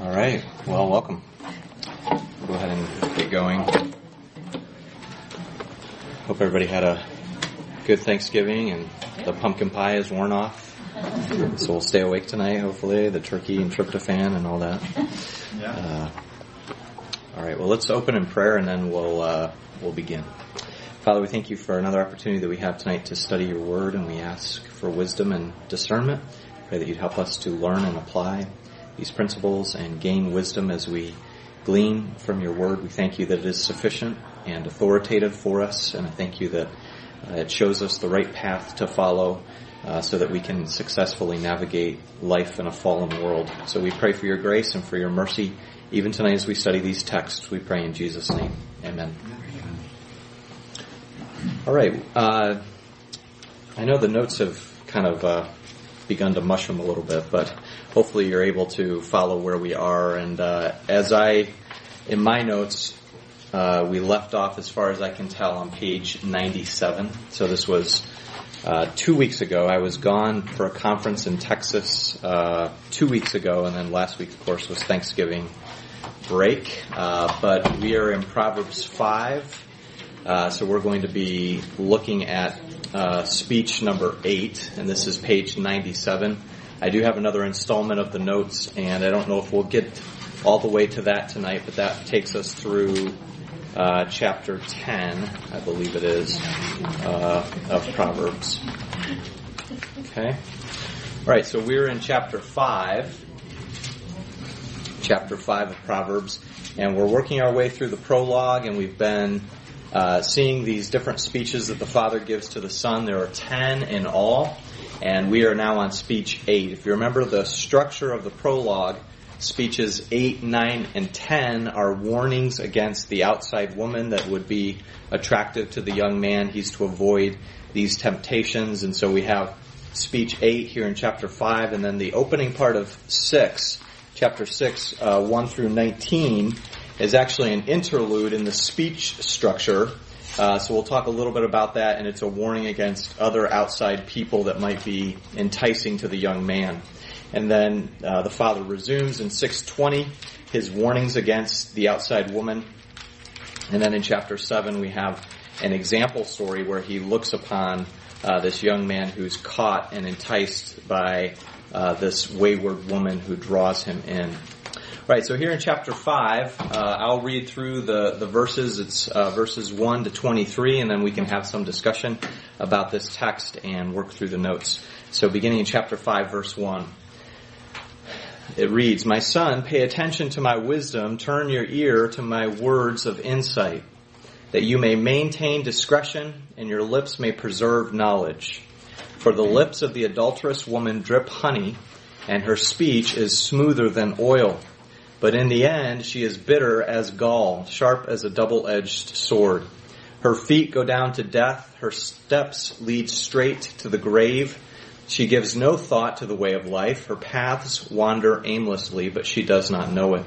All right. Well, welcome. Go ahead and get going. Hope everybody had a good Thanksgiving and the pumpkin pie is worn off. So we'll stay awake tonight, hopefully. The turkey and tryptophan and all that. Yeah. Uh, all right. Well, let's open in prayer and then we'll uh, we'll begin. Father, we thank you for another opportunity that we have tonight to study your word, and we ask for wisdom and discernment. Pray that you'd help us to learn and apply these principles and gain wisdom as we glean from your word. We thank you that it is sufficient and authoritative for us, and I thank you that uh, it shows us the right path to follow uh, so that we can successfully navigate life in a fallen world. So we pray for your grace and for your mercy, even tonight as we study these texts. We pray in Jesus' name. Amen. All right. Uh, I know the notes have kind of uh, begun to mushroom a little bit, but hopefully you're able to follow where we are. And uh, as I, in my notes, uh, we left off, as far as I can tell, on page 97. So this was uh, two weeks ago. I was gone for a conference in Texas uh, two weeks ago, and then last week, of course, was Thanksgiving break. Uh, but we are in Proverbs 5. Uh, so we're going to be looking at uh, speech number 8, and this is page 97. I do have another installment of the notes, and I don't know if we'll get all the way to that tonight, but that takes us through uh, chapter 10, I believe it is, uh, of Proverbs. Okay? Alright, so we're in chapter 5, chapter 5 of Proverbs, and we're working our way through the prologue, and we've been seeing these different speeches that the Father gives to the Son. There are 10 in all, and we are now on speech 8. If you remember the structure of the prologue, speeches 8, 9, and 10 are warnings against the outside woman that would be attractive to the young man. He's to avoid these temptations, and so we have speech 8 here in chapter 5, and then the opening part of 6, chapter 6, uh, 1 through 19, is actually an interlude in the speech structure. Uh, so we'll talk a little bit about that, and it's a warning against other outside people that might be enticing to the young man. And then uh, the father resumes in 620 his warnings against the outside woman. And then in chapter 7 we have an example story where he looks upon uh, this young man who's caught and enticed by uh, this wayward woman who draws him in. Right, so here in chapter 5, uh, I'll read through the, the verses. It's uh, verses 1 to 23, and then we can have some discussion about this text and work through the notes. So beginning in chapter 5, verse 1. It reads, My son, pay attention to my wisdom, turn your ear to my words of insight, that you may maintain discretion and your lips may preserve knowledge. For the lips of the adulterous woman drip honey, and her speech is smoother than oil. But in the end, she is bitter as gall, sharp as a double-edged sword. Her feet go down to death, her steps lead straight to the grave. She gives no thought to the way of life. Her paths wander aimlessly, but she does not know it.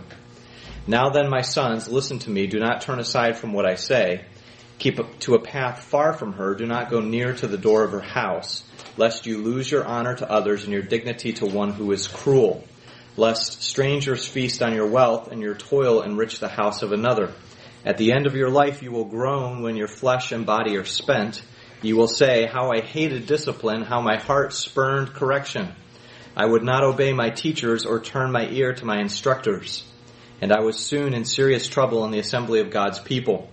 Now then, my sons, listen to me. Do not turn aside from what I say. Keep to a path far from her. Do not go near to the door of her house, lest you lose your honor to others and your dignity to one who is cruel. Lest strangers feast on your wealth and your toil enrich the house of another. At the end of your life you will groan when your flesh and body are spent. You will say, How I hated discipline, how my heart spurned correction. I would not obey my teachers or turn my ear to my instructors. And I was soon in serious trouble in the assembly of God's people.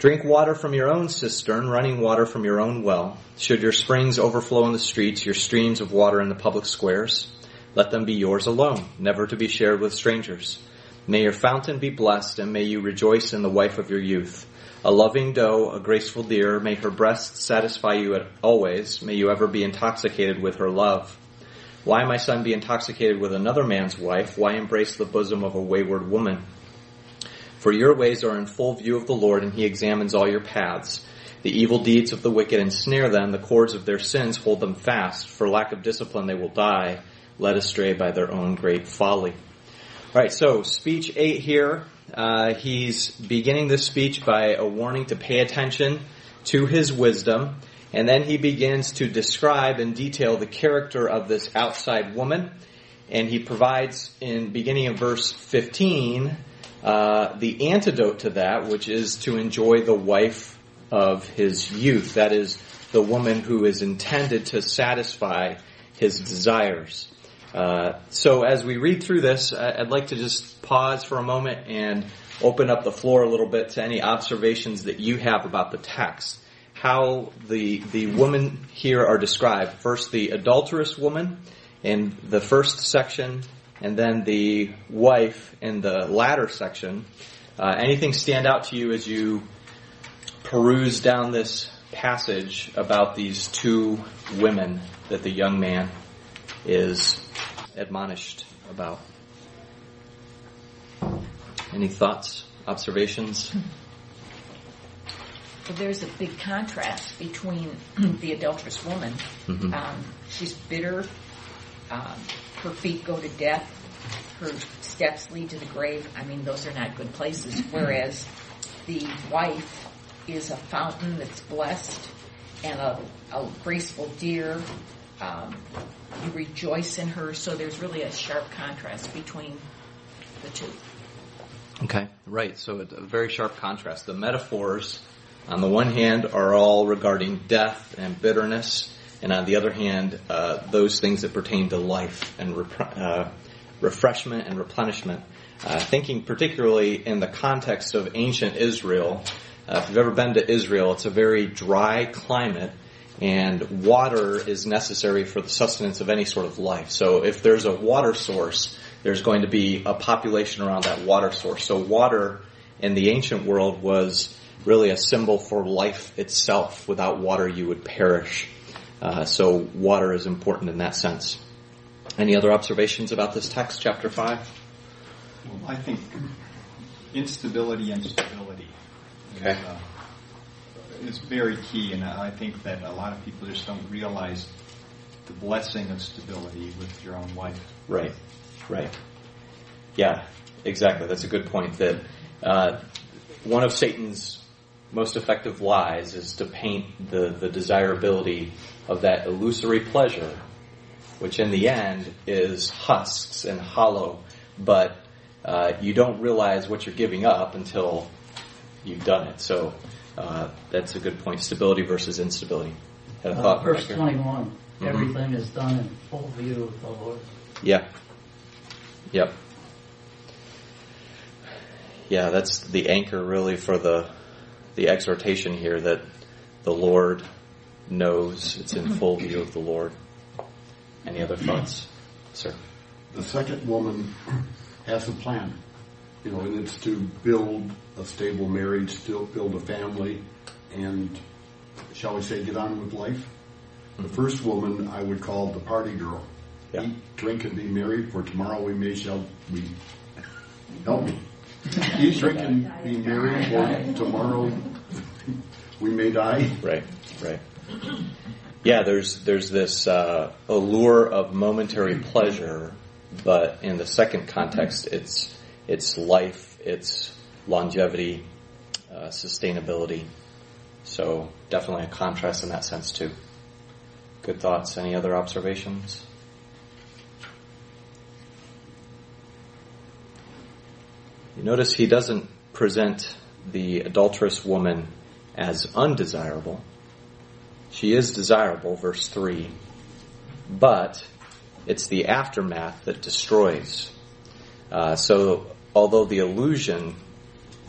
Drink water from your own cistern, running water from your own well. Should your springs overflow in the streets, your streams of water in the public squares, let them be yours alone, never to be shared with strangers. May your fountain be blessed, and may you rejoice in the wife of your youth. A loving doe, a graceful deer, may her breasts satisfy you always. May you ever be intoxicated with her love. Why, my son, be intoxicated with another man's wife? Why embrace the bosom of a wayward woman? For your ways are in full view of the Lord, and he examines all your paths. The evil deeds of the wicked ensnare them, the cords of their sins hold them fast. For lack of discipline they will die, led astray by their own great folly. All right, so speech eight here. Uh, he's beginning this speech by a warning to pay attention to his wisdom, and then he begins to describe in detail the character of this outside woman And he provides in beginning of verse 15 uh, the antidote to that, which is to enjoy the wife of his youth. That is the woman who is intended to satisfy his desires. Uh, so as we read through this, I'd like to just pause for a moment and open up the floor a little bit to any observations that you have about the text. How the the women here are described. First, the adulterous woman in the first section, and then the wife in the latter section. Uh, anything stand out to you as you peruse down this passage about these two women that the young man is admonished about? Any thoughts, observations? Well, there's a big contrast between the adulterous woman. Mhm. Um, she's bitter. Um, her feet go to death. Her steps lead to the grave. I mean, those are not good places. Whereas the wife is a fountain that's blessed and a, a graceful deer. Um, you rejoice in her. So there's really a sharp contrast between the two. Okay, right. So it's a very sharp contrast. The metaphors, on the one hand, are all regarding death and bitterness, and on the other hand, uh, those things that pertain to life and uh, refreshment and replenishment. Uh, thinking particularly in the context of ancient Israel, uh, if you've ever been to Israel, it's a very dry climate, and water is necessary for the sustenance of any sort of life. So if there's a water source, there's going to be a population around that water source. So water in the ancient world was really a symbol for life itself. Without water, you would perish. Uh, so water is important in that sense. Any other observations about this text, chapter 5? Well, I think instability and stability Okay. is, uh, is very key, and I think that a lot of people just don't realize the blessing of stability with your own life. Right, right. Yeah, exactly. That's a good point. That uh, one of Satan's most effective lies is to paint the, the desirability of that illusory pleasure, which in the end is husks and hollow, but uh, you don't realize what you're giving up until you've done it. So that's a good point. Stability versus instability. Had a Uh, thought, verse Riker? 21, Mhm. everything is done in full view of the Lord. Yeah. Yep. Yeah, that's the anchor really for the the exhortation here that the Lord knows it's in full view of the Lord. Any other thoughts, sir? The second woman has a plan, you know, and it's to build a stable marriage, to build a family, and shall we say, get on with life. The first woman I would call the party girl. Yeah. Eat, drink, and be merry, for tomorrow we may shall we help me. Eat, drink, and be merry, for tomorrow we may die. Right, right. Yeah, there's there's this uh, allure of momentary pleasure, but in the second context, it's it's life, it's longevity, uh, sustainability. So definitely a contrast in that sense too. Good thoughts. Any other observations? You notice he doesn't present the adulterous woman as undesirable. She is desirable, verse 3, but it's the aftermath that destroys. Uh, so, although the illusion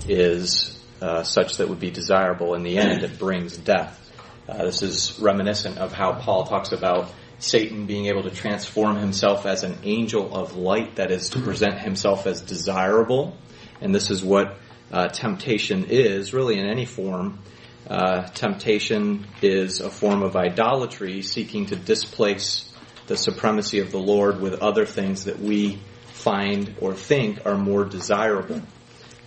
is uh, such that would be desirable, in the end it brings death. Uh, this is reminiscent of how Paul talks about Satan being able to transform himself as an angel of light, that is, to present himself as desirable. And this is what uh, temptation is, really in any form. Uh, temptation is a form of idolatry seeking to displace the supremacy of the Lord with other things that we find or think are more desirable.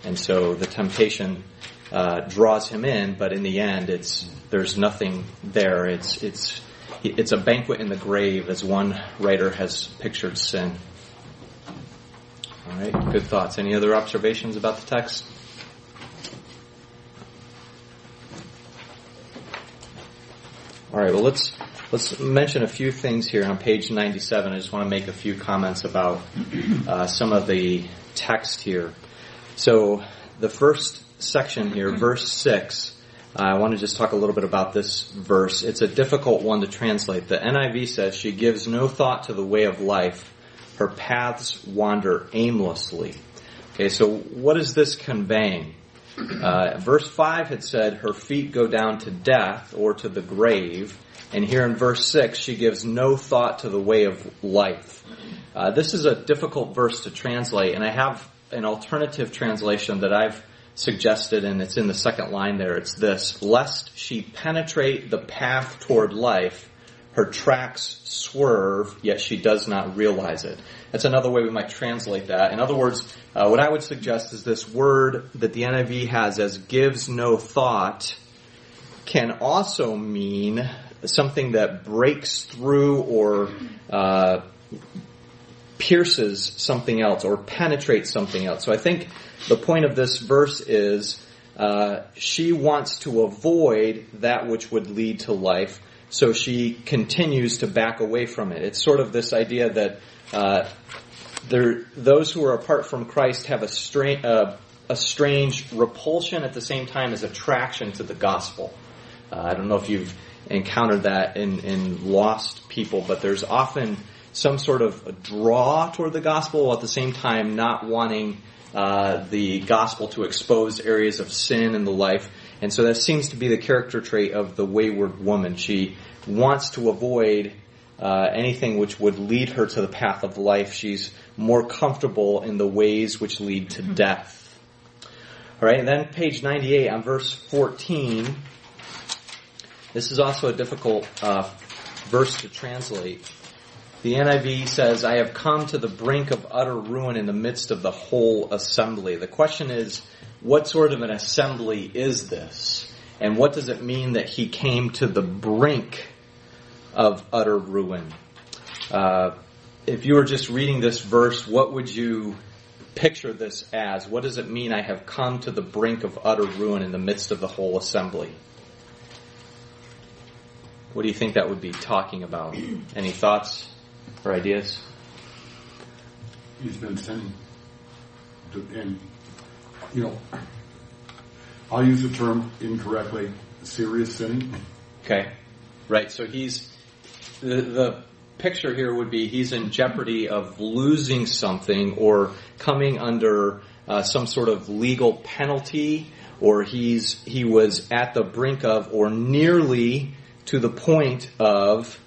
And so the temptation uh, draws him in, but in the end, it's there's nothing there. It's it's it's a banquet in the grave, as one writer has pictured sin. All right, good thoughts. Any other observations about the text? All right, well, let's Let's mention a few things here on page 97. I just want to make a few comments about uh, some of the text here. So, the first section here, verse 6, uh, I want to just talk a little bit about this verse. It's a difficult one to translate. The NIV says, She gives no thought to the way of life, her paths wander aimlessly. Okay, so what is this conveying? Uh, verse 5 had said, Her feet go down to death or to the grave. And here in verse 6, she gives no thought to the way of life. Uh, this is a difficult verse to translate, and I have an alternative translation that I've suggested, and it's in the second line there. It's this Lest she penetrate the path toward life, her tracks swerve, yet she does not realize it. That's another way we might translate that. In other words, uh, what I would suggest is this word that the NIV has as gives no thought can also mean something that breaks through or uh, pierces something else or penetrates something else. So I think the point of this verse is uh, she wants to avoid that which would lead to life, so she continues to back away from it. It's sort of this idea that uh, there, those who are apart from Christ have a, uh, a strange repulsion at the same time as attraction to the gospel. Uh, I don't know if you've encountered that in, in lost people, but there's often some sort of draw toward the gospel while at the same time not wanting uh, the gospel to expose areas of sin in the life. And so that seems to be the character trait of the wayward woman. She wants to avoid uh, anything which would lead her to the path of life. She's more comfortable in the ways which lead to death. All right, and then page 98 on verse 14. This is also a difficult uh, verse to translate. The NIV says, I have come to the brink of utter ruin in the midst of the whole assembly. The question is, what sort of an assembly is this? And what does it mean that he came to the brink of utter ruin? Uh, if you were just reading this verse, what would you picture this as? What does it mean I have come to the brink of utter ruin in the midst of the whole assembly? What do you think that would be talking about? Any thoughts or ideas? He's been sinning. And, you know, I'll use the term incorrectly, serious sinning. Okay. Right. So he's, the, the picture here would be he's in jeopardy of losing something or coming under uh, some sort of legal penalty or he's, he was at the brink of or nearly to the point of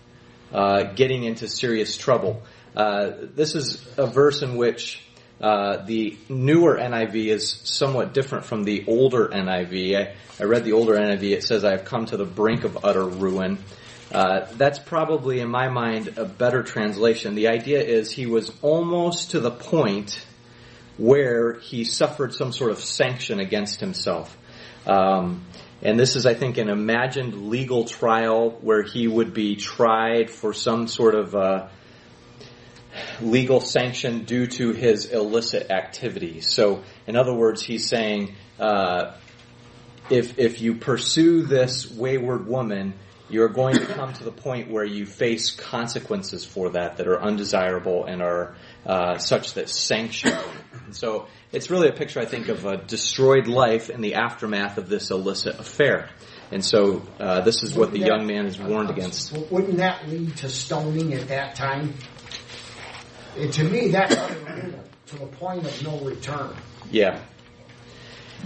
uh, getting into serious trouble. Uh, this is a verse in which uh, the newer NIV is somewhat different from the older NIV. I, I, read the older NIV. It says, "I have come to the brink of utter ruin." Uh, that's probably, in my mind, a better translation. The idea is he was almost to the point where he suffered some sort of sanction against himself. Um, and this is, I think, an imagined legal trial where he would be tried for some sort of uh, legal sanction due to his illicit activity. So, in other words, he's saying, uh, if if you pursue this wayward woman, you're going to come to the point where you face consequences for that that are undesirable and are uh, such that sanction. So it's really a picture, I think, of a destroyed life in the aftermath of this illicit affair. And so uh, this is what the young man is warned against. Wouldn't that lead to stoning at that time? And to me, that's to the point of no return. Yeah.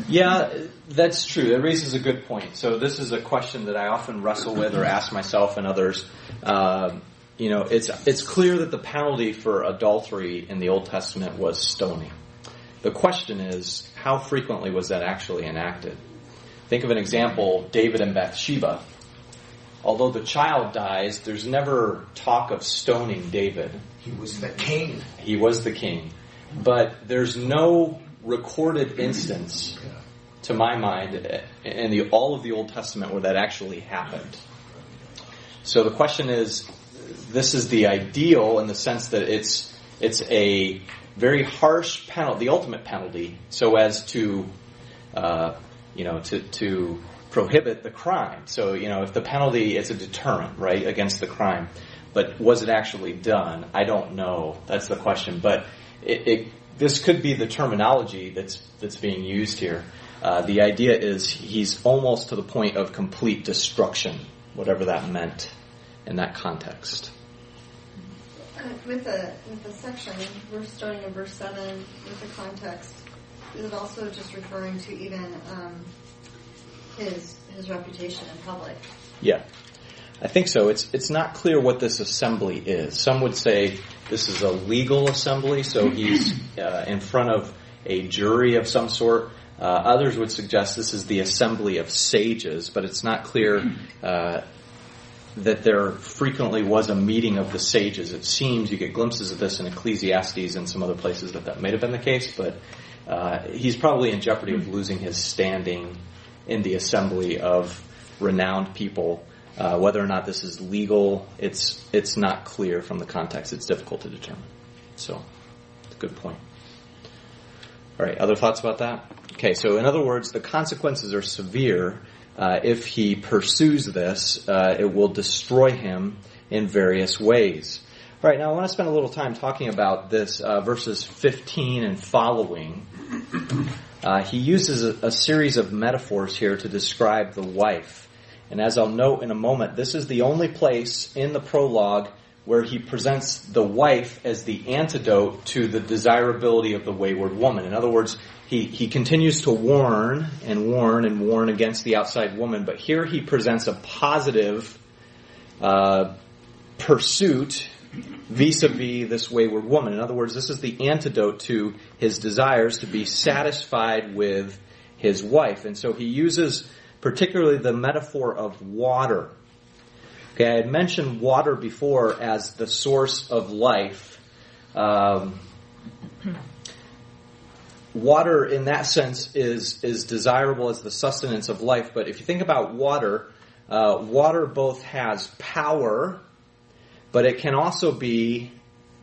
Yeah, that's true. That raises a good point. So this is a question that I often wrestle with or ask myself and others. Um, you know, it's it's clear that the penalty for adultery in the Old Testament was stoning. The question is, how frequently was that actually enacted? Think of an example, David and Bathsheba. Although the child dies, there's never talk of stoning David. He was the king. He was the king. But there's no recorded instance, to my mind, in the, all of the Old Testament where that actually happened. So the question is, this is the ideal in the sense that it's it's a very harsh penalty, the ultimate penalty, so as to uh, you know to to prohibit the crime. So, you know, if the penalty is a deterrent, right, against the crime, but was it actually done? I don't know. That's the question. But it, it this could be the terminology that's that's being used here. Uh, the idea is he's almost to the point of complete destruction, whatever that meant in that context. With the with the section, we're starting in verse seven with the context. Is it also just referring to even um, his his reputation in public? Yeah, I think so. It's it's not clear what this assembly is. Some would say this is a legal assembly, so he's uh, in front of a jury of some sort. Uh, others would suggest this is the assembly of sages, but it's not clear uh, that there frequently was a meeting of the sages. It seems you get glimpses of this in Ecclesiastes and some other places that that may have been the case, but uh, he's probably in jeopardy of losing his standing in the assembly of renowned people. Uh, whether or not this is legal, it's it's not clear from the context. It's difficult to determine. So, good point. All right, other thoughts about that? Okay, so in other words, the consequences are severe. Uh, if he pursues this, uh, it will destroy him in various ways. All right, now I want to spend a little time talking about this, uh, verses 15 and following. He uses a, a series of metaphors here to describe the wife. And as I'll note in a moment, this is the only place in the prologue where he presents the wife as the antidote to the desirability of the wayward woman. In other words, he, he continues to warn and warn and warn against the outside woman, but here he presents a positive uh, pursuit vis-a-vis this wayward woman. In other words, this is the antidote to his desires to be satisfied with his wife. And so he uses particularly the metaphor of water. Okay, I had mentioned water before as the source of life. Um, water, in that sense, is is desirable as the sustenance of life. But if you think about water, uh, water both has power, but it can also be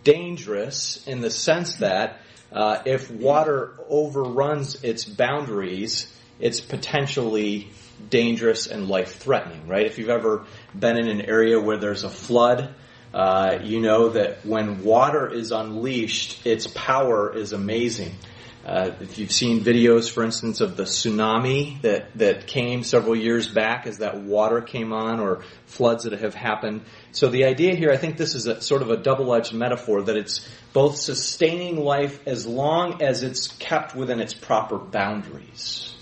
dangerous in the sense that uh, if water overruns its boundaries, it's potentially dangerous and life threatening, right? If you've ever been in an area where there's a flood, uh, you know that when water is unleashed, its power is amazing. Uh, if you've seen videos, for instance, of the tsunami that, came several years back as that water came on or floods that have happened. So the idea here, I think this is sort of a double-edged metaphor that it's both sustaining life as long as it's kept within its proper boundaries.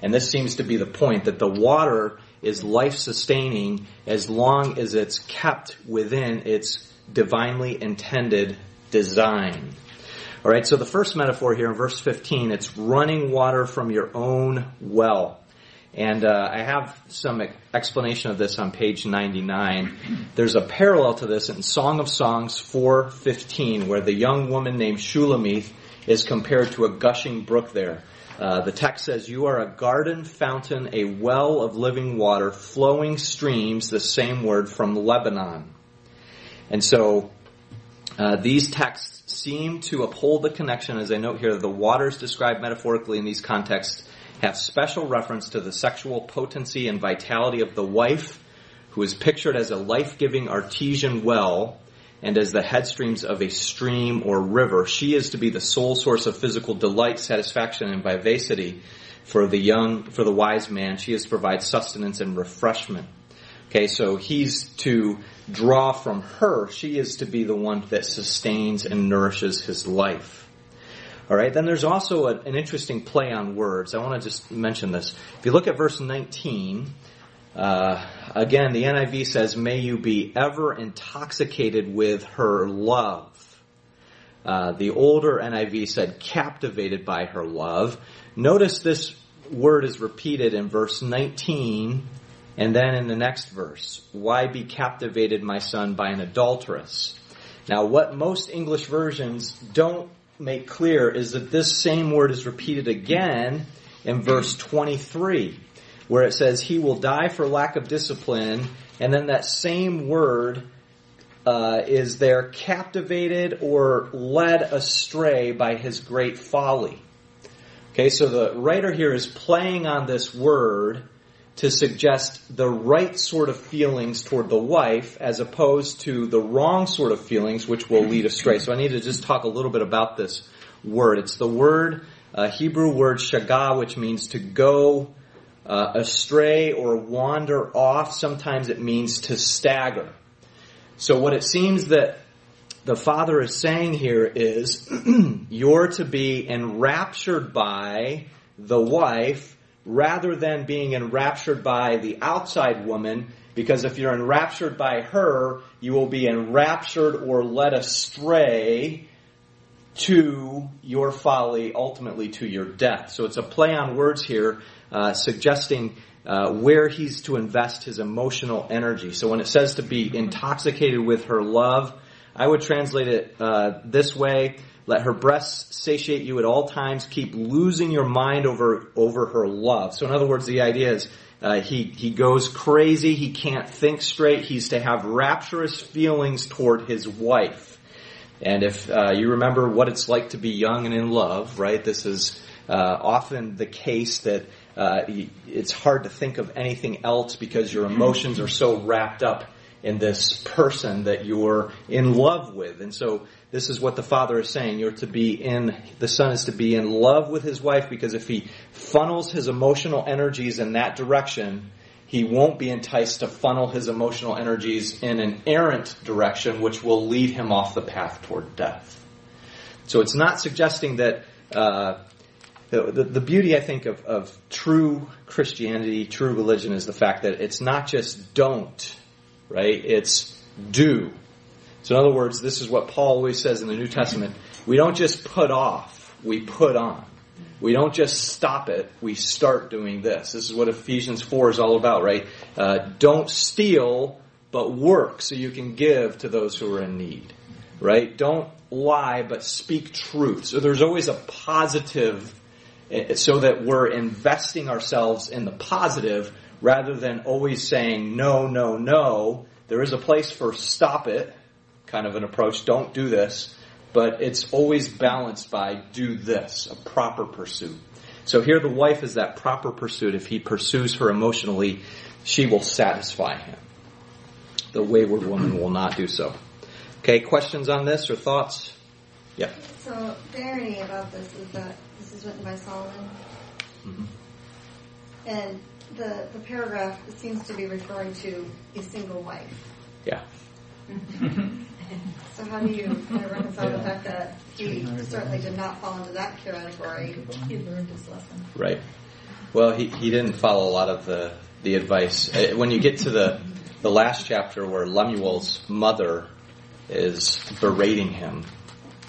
And this seems to be the point that the water is life sustaining as long as it's kept within its divinely intended design. All right, so the first metaphor here in verse 15, it's running water from your own well. And uh, I have some explanation of this on page 99. There's a parallel to this in Song of Songs 4:15, where the young woman named Shulamith is compared to a gushing brook there. Uh, the text says, You are a garden fountain, a well of living water, flowing streams, the same word from Lebanon. And so uh, these texts seem to uphold the connection, as I note here, the waters described metaphorically in these contexts have special reference to the sexual potency and vitality of the wife, who is pictured as a life-giving artesian well, and as the headstreams of a stream or river. She is to be the sole source of physical delight, satisfaction, and vivacity for the young, for the wise man. She is to provide sustenance and refreshment. Okay, so he's to draw from her. She is to be the one that sustains and nourishes his life. All right, then there's also a, an interesting play on words. I want to just mention this. If you look at verse 19, uh, again, the NIV says, May you be ever intoxicated with her love. Uh, the older NIV said, captivated by her love. Notice this word is repeated in verse 19 and then in the next verse, why be captivated, my son, by an adulteress? Now, what most English versions don't make clear is that this same word is repeated again in verse 23, where it says, he will die for lack of discipline, and then that same word uh, is there captivated or led astray by his great folly. Okay, so the writer here is playing on this word to suggest the right sort of feelings toward the wife as opposed to the wrong sort of feelings which will lead astray. So I need to just talk a little bit about this word. It's the word, uh, Hebrew word shagah, which means to go uh, astray or wander off. Sometimes it means to stagger. So what it seems that the father is saying here is you're to be enraptured by the wife rather than being enraptured by the outside woman because if you're enraptured by her, you will be enraptured or led astray to your folly, ultimately to your death. So it's a play on words here, uh, suggesting uh, where he's to invest his emotional energy. So when it says to be intoxicated with her love, I would translate it uh, this way: Let her breasts satiate you at all times. Keep losing your mind over over her love. So in other words, the idea is. Uh, he he goes crazy. He can't think straight. He's to have rapturous feelings toward his wife. And if uh, you remember what it's like to be young and in love, right? This is uh, often the case that uh, it's hard to think of anything else because your emotions are so wrapped up in this person that you're in love with. And so this is what the father is saying. You're to be in, the son is to be in love with his wife because if he funnels his emotional energies in that direction, he won't be enticed to funnel his emotional energies in an errant direction, which will lead him off the path toward death. So it's not suggesting that, uh, the, the, the, beauty, I think, of, of true Christianity, true religion is the fact that it's not just don't, right? It's do. So in other words, this is what Paul always says in the New Testament. We don't just put off, we put on. We don't just stop it, we start doing this. This is what Ephesians 4 is all about, right? Uh, don't steal, but work so you can give to those who are in need, right? Don't lie, but speak truth. So there's always a positive, eh, so that we're investing ourselves in the positive rather than always saying no, no, no. There is a place for stop it, kind of an approach. Don't do this but it's always balanced by do this, a proper pursuit. So here the wife is that proper pursuit. If he pursues her emotionally, she will satisfy him. The wayward woman will not do so. Okay, questions on this or thoughts? Yeah. So the irony about this is that this is written by Solomon. Mm-hmm. And the, the paragraph seems to be referring to a single wife. Yeah. So how do you kind of reconcile the fact that he certainly did not fall into that category? He learned his lesson. Right. Well, he, he didn't follow a lot of the, the advice. Uh, when you get to the, the last chapter where Lemuel's mother is berating him,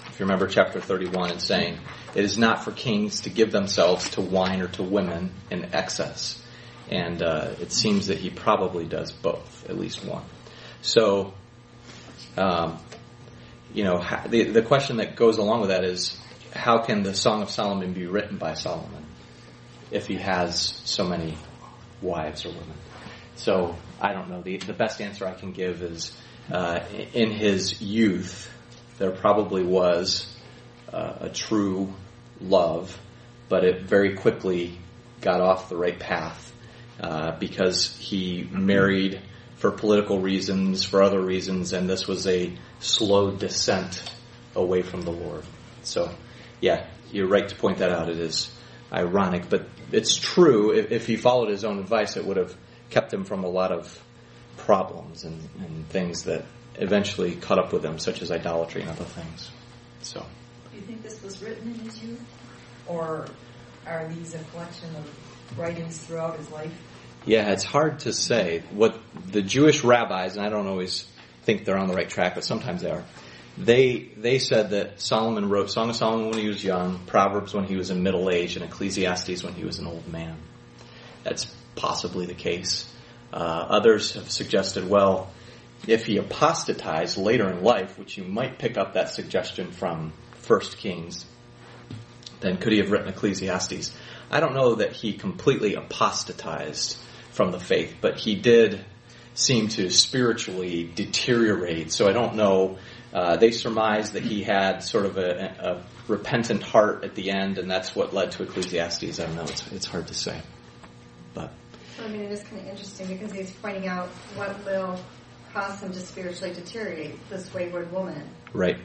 if you remember chapter 31 and saying, it is not for kings to give themselves to wine or to women in excess. And uh, it seems that he probably does both, at least one. So um, you know, the, the question that goes along with that is, how can the Song of Solomon be written by Solomon if he has so many wives or women? So I don't know. The, the best answer I can give is, uh, in his youth, there probably was uh, a true love, but it very quickly got off the right path Uh, because he married for political reasons, for other reasons, and this was a slow descent away from the Lord. So, yeah, you're right to point that out. It is ironic, but it's true. If, if he followed his own advice, it would have kept him from a lot of problems and, and things that eventually caught up with him, such as idolatry and other things. So, do you think this was written in his youth, or are these a collection of writings throughout his life? Yeah, it's hard to say. What the Jewish rabbis, and I don't always think they're on the right track, but sometimes they are. They they said that Solomon wrote Song of Solomon when he was young, Proverbs when he was in middle age, and Ecclesiastes when he was an old man. That's possibly the case. Uh, others have suggested, well, if he apostatized later in life, which you might pick up that suggestion from First Kings, then could he have written Ecclesiastes? I don't know that he completely apostatized from the faith, but he did seem to spiritually deteriorate. So I don't know. Uh, they surmise that he had sort of a, a, repentant heart at the end, and that's what led to Ecclesiastes. I don't know. It's, it's hard to say, but I mean, it is kind of interesting because he's pointing out what will cause him to spiritually deteriorate this wayward woman, Right.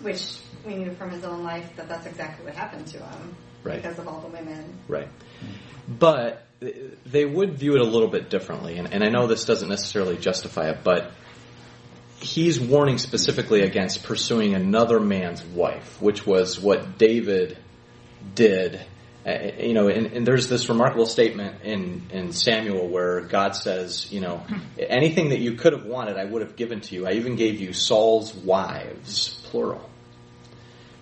which we knew from his own life that that's exactly what happened to him Right. because of all the women. Right. But they would view it a little bit differently, and, and I know this doesn't necessarily justify it, but he's warning specifically against pursuing another man's wife, which was what David did. Uh, you know, and, and there's this remarkable statement in, in Samuel where God says, you know, anything that you could have wanted, I would have given to you. I even gave you Saul's wives, plural.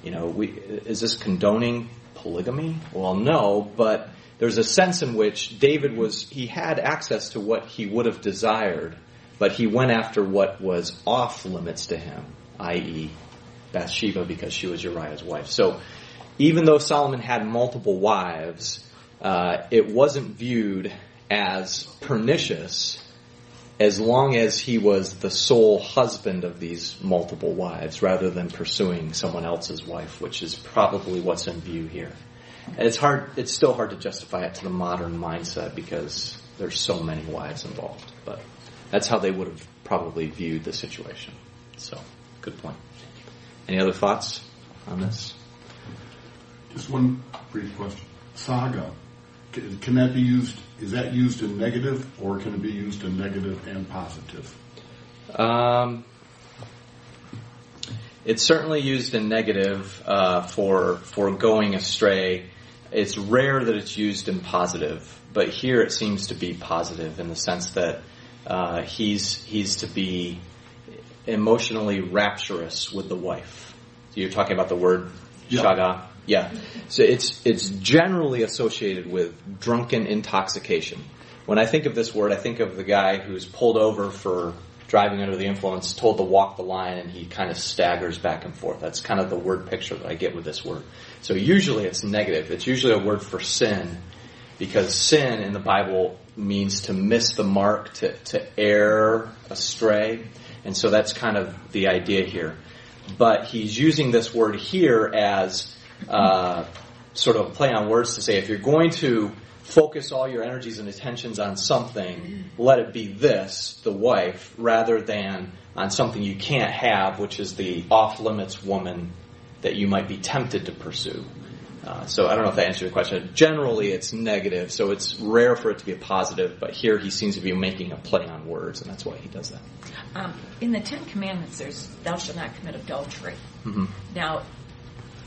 You know, we, is this condoning polygamy? Well, no, but there's a sense in which David was, he had access to what he would have desired, but he went after what was off limits to him, i.e., Bathsheba because she was Uriah's wife. So even though Solomon had multiple wives, uh, it wasn't viewed as pernicious as long as he was the sole husband of these multiple wives rather than pursuing someone else's wife, which is probably what's in view here. And it's hard, it's still hard to justify it to the modern mindset because there's so many wives involved, but that's how they would have probably viewed the situation. So, good point. Any other thoughts on this? Just one brief question. Saga, can, can that be used, is that used in negative or can it be used in negative and positive? Um, it's certainly used in negative uh, for for going astray. It's rare that it's used in positive, but here it seems to be positive in the sense that uh, he's he's to be emotionally rapturous with the wife. You're talking about the word Yeah. shaga, yeah. So it's it's generally associated with drunken intoxication. When I think of this word, I think of the guy who's pulled over for driving under the influence, told to walk the line, and he kind of staggers back and forth. That's kind of the word picture that I get with this word. So usually it's negative. It's usually a word for sin, because sin in the Bible means to miss the mark, to, to err astray. And so that's kind of the idea here. But he's using this word here as uh, sort of a play on words to say if you're going to focus all your energies and attentions on something, let it be this, the wife, rather than on something you can't have, which is the off limits woman that you might be tempted to pursue. Uh, so I don't know if that answers your question. Generally, it's negative, so it's rare for it to be a positive. But here, he seems to be making a play on words, and that's why he does that. Um, in the Ten Commandments, there's "Thou shalt not commit adultery." hmm Now,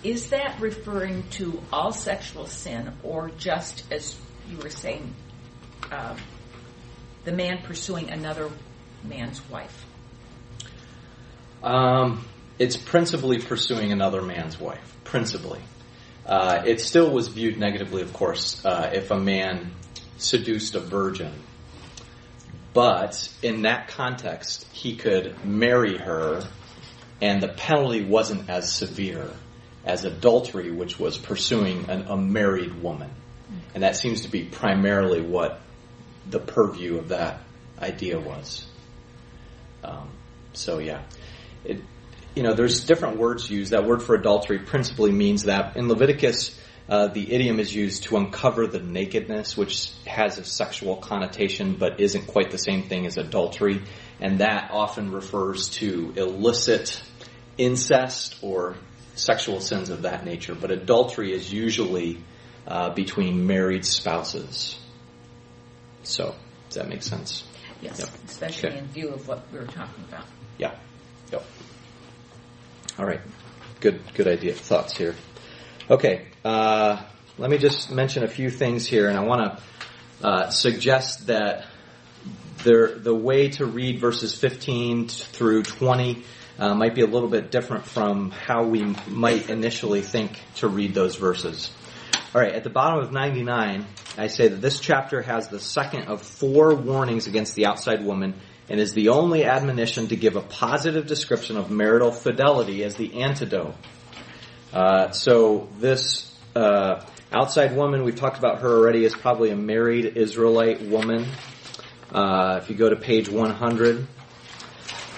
is that referring to all sexual sin, or just as you were saying, uh, the man pursuing another man's wife? Um, it's principally pursuing another man's wife. Principally, uh, it still was viewed negatively, of course, uh, if a man seduced a virgin. But in that context, he could marry her, and the penalty wasn't as severe as adultery, which was pursuing an, a married woman. And that seems to be primarily what the purview of that idea was. Um, so yeah, it, you know, there's different words used. That word for adultery principally means that in Leviticus, uh, the idiom is used to uncover the nakedness, which has a sexual connotation, but isn't quite the same thing as adultery, and that often refers to illicit incest or sexual sins of that nature. But adultery is usually uh, between married spouses. So, does that make sense? Yes, Yep. especially Okay. in view of what we were talking about. Yeah. Yep. All right. Good. Good idea. Thoughts here. Okay. Uh, let me just mention a few things here, and I want to uh, suggest that there, the way to read verses 15 through 20 uh, might be a little bit different from how we might initially think to read those verses. All right, at the bottom of 99, I say that this chapter has the second of four warnings against the outside woman and is the only admonition to give a positive description of marital fidelity as the antidote. Uh, so this uh, outside woman, we've talked about her already, is probably a married Israelite woman. Uh, if you go to page 100,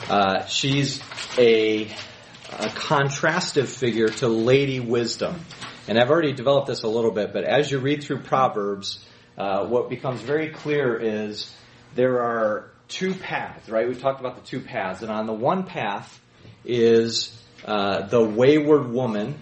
uh, she's a, a contrastive figure to Lady Wisdom. And I've already developed this a little bit, but as you read through Proverbs, uh, what becomes very clear is there are two paths, right? We've talked about the two paths. And on the one path is uh, the wayward woman,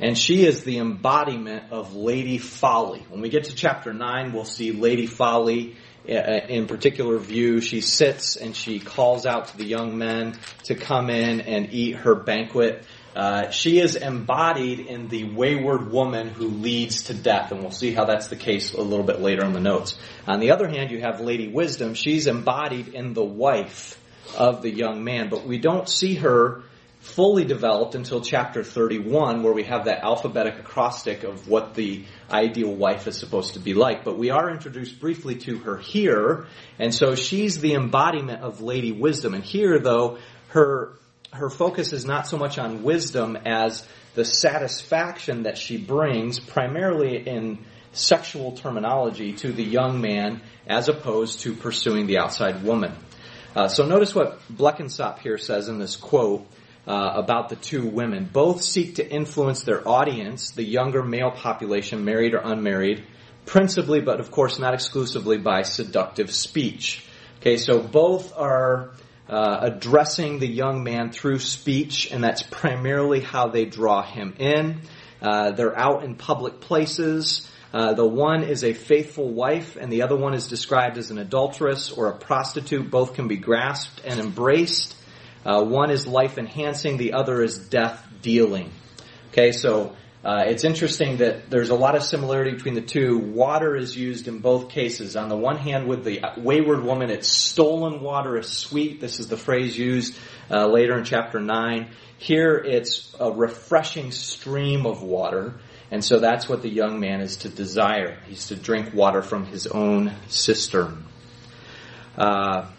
and she is the embodiment of Lady Folly. When we get to chapter 9, we'll see Lady Folly uh, in particular view. She sits and she calls out to the young men to come in and eat her banquet. Uh, she is embodied in the wayward woman who leads to death, and we'll see how that's the case a little bit later in the notes. On the other hand, you have Lady Wisdom. She's embodied in the wife of the young man, but we don't see her fully developed until chapter 31, where we have that alphabetic acrostic of what the ideal wife is supposed to be like. But we are introduced briefly to her here, and so she's the embodiment of Lady Wisdom. And here, though, her her focus is not so much on wisdom as the satisfaction that she brings, primarily in sexual terminology, to the young man as opposed to pursuing the outside woman. Uh, so notice what Blenkinsopp here says in this quote uh, about the two women. Both seek to influence their audience, the younger male population, married or unmarried, principally, but of course not exclusively, by seductive speech. Okay, so both are uh, addressing the young man through speech, and that's primarily how they draw him in. Uh, they're out in public places. Uh, the one is a faithful wife, and the other one is described as an adulteress or a prostitute. Both can be grasped and embraced. Uh, one is life enhancing, the other is death dealing. Okay, so uh, it's interesting that there's a lot of similarity between the two. Water is used in both cases. On the one hand, with the wayward woman, it's stolen water is sweet. This is the phrase used uh, later in chapter 9. Here, it's a refreshing stream of water. And so that's what the young man is to desire. He's to drink water from his own cistern. Uh,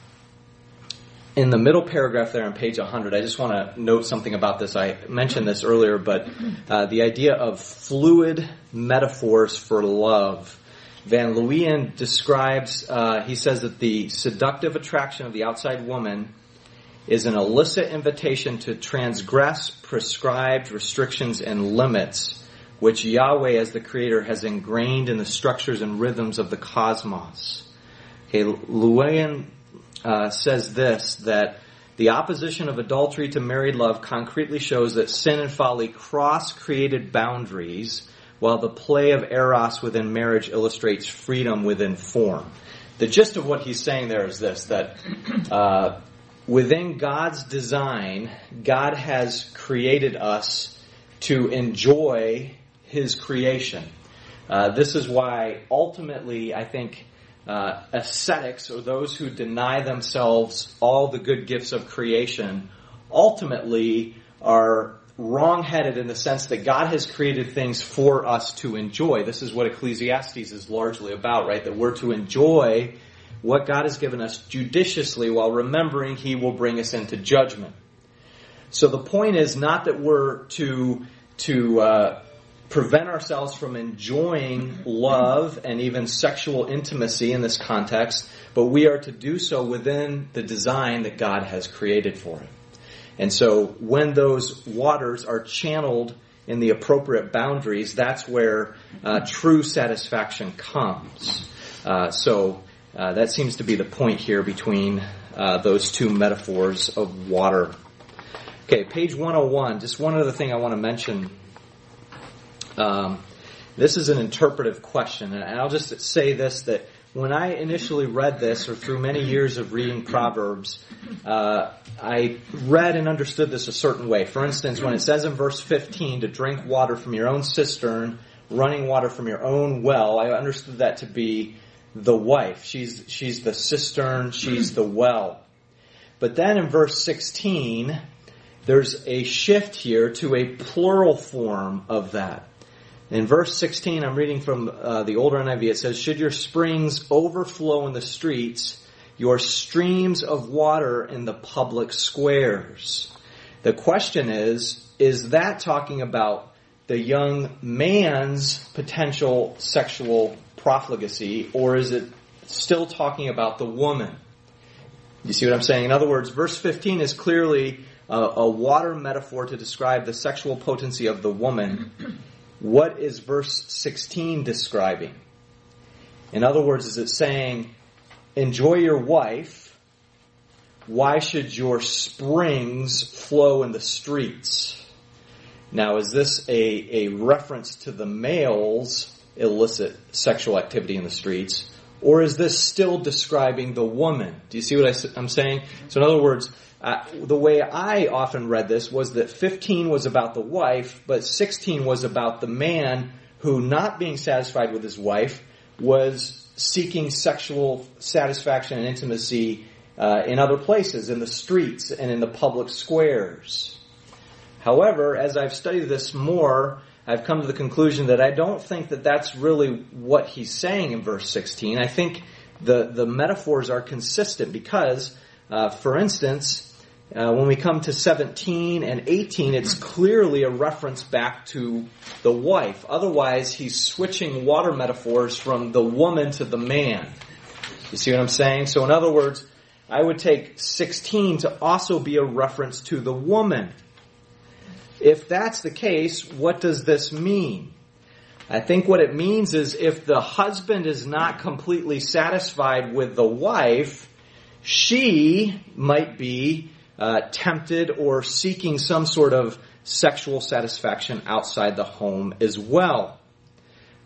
in the middle paragraph there on page 100, I just want to note something about this. I mentioned this earlier, but uh, the idea of fluid metaphors for love. Van Leeuwen describes, uh, he says that the seductive attraction of the outside woman is an illicit invitation to transgress prescribed restrictions and limits which Yahweh as the creator has ingrained in the structures and rhythms of the cosmos. Okay, Leeuwen uh, says this that the opposition of adultery to married love concretely shows that sin and folly cross created boundaries, while the play of eros within marriage illustrates freedom within form. The gist of what he's saying there is this that uh, within God's design, God has created us to enjoy His creation. Uh, this is why ultimately I think uh, ascetics or those who deny themselves all the good gifts of creation ultimately are wrong-headed in the sense that God has created things for us to enjoy. This is what Ecclesiastes is largely about, right? That we're to enjoy what God has given us judiciously while remembering He will bring us into judgment. So the point is not that we're to to uh, prevent ourselves from enjoying love and even sexual intimacy in this context, but we are to do so within the design that God has created for it. And so when those waters are channeled in the appropriate boundaries, that's where uh, true satisfaction comes. Uh, so uh, that seems to be the point here between uh, those two metaphors of water. Okay, page 101. Just one other thing I want to mention um, this is an interpretive question, and I'll just say this that when I initially read this, or through many years of reading Proverbs, uh, I read and understood this a certain way. For instance, when it says in verse 15 to drink water from your own cistern, running water from your own well, I understood that to be the wife. She's, she's the cistern, she's the well. But then in verse 16, there's a shift here to a plural form of that. In verse 16, I'm reading from uh, the older NIV. It says, Should your springs overflow in the streets, your streams of water in the public squares? The question is, is that talking about the young man's potential sexual profligacy, or is it still talking about the woman? You see what I'm saying? In other words, verse 15 is clearly a, a water metaphor to describe the sexual potency of the woman. What is verse 16 describing? In other words, is it saying, enjoy your wife? Why should your springs flow in the streets? Now, is this a, a reference to the male's illicit sexual activity in the streets? Or is this still describing the woman? Do you see what I, am saying? So in other words, the way I often read this was that 15 was about the wife, but 16 was about the man who, not being satisfied with his wife, was seeking sexual satisfaction and intimacy uh, in other places, in the streets and in the public squares. However, as I've studied this more, I've come to the conclusion that I don't think that that's really what he's saying in verse 16. I think the, the metaphors are consistent because, uh, for instance, uh, when we come to 17 and 18, it's clearly a reference back to the wife. Otherwise, he's switching water metaphors from the woman to the man. You see what I'm saying? So in other words, I would take 16 to also be a reference to the woman. If that's the case, what does this mean? I think what it means is if the husband is not completely satisfied with the wife, she might be uh, tempted or seeking some sort of sexual satisfaction outside the home as well.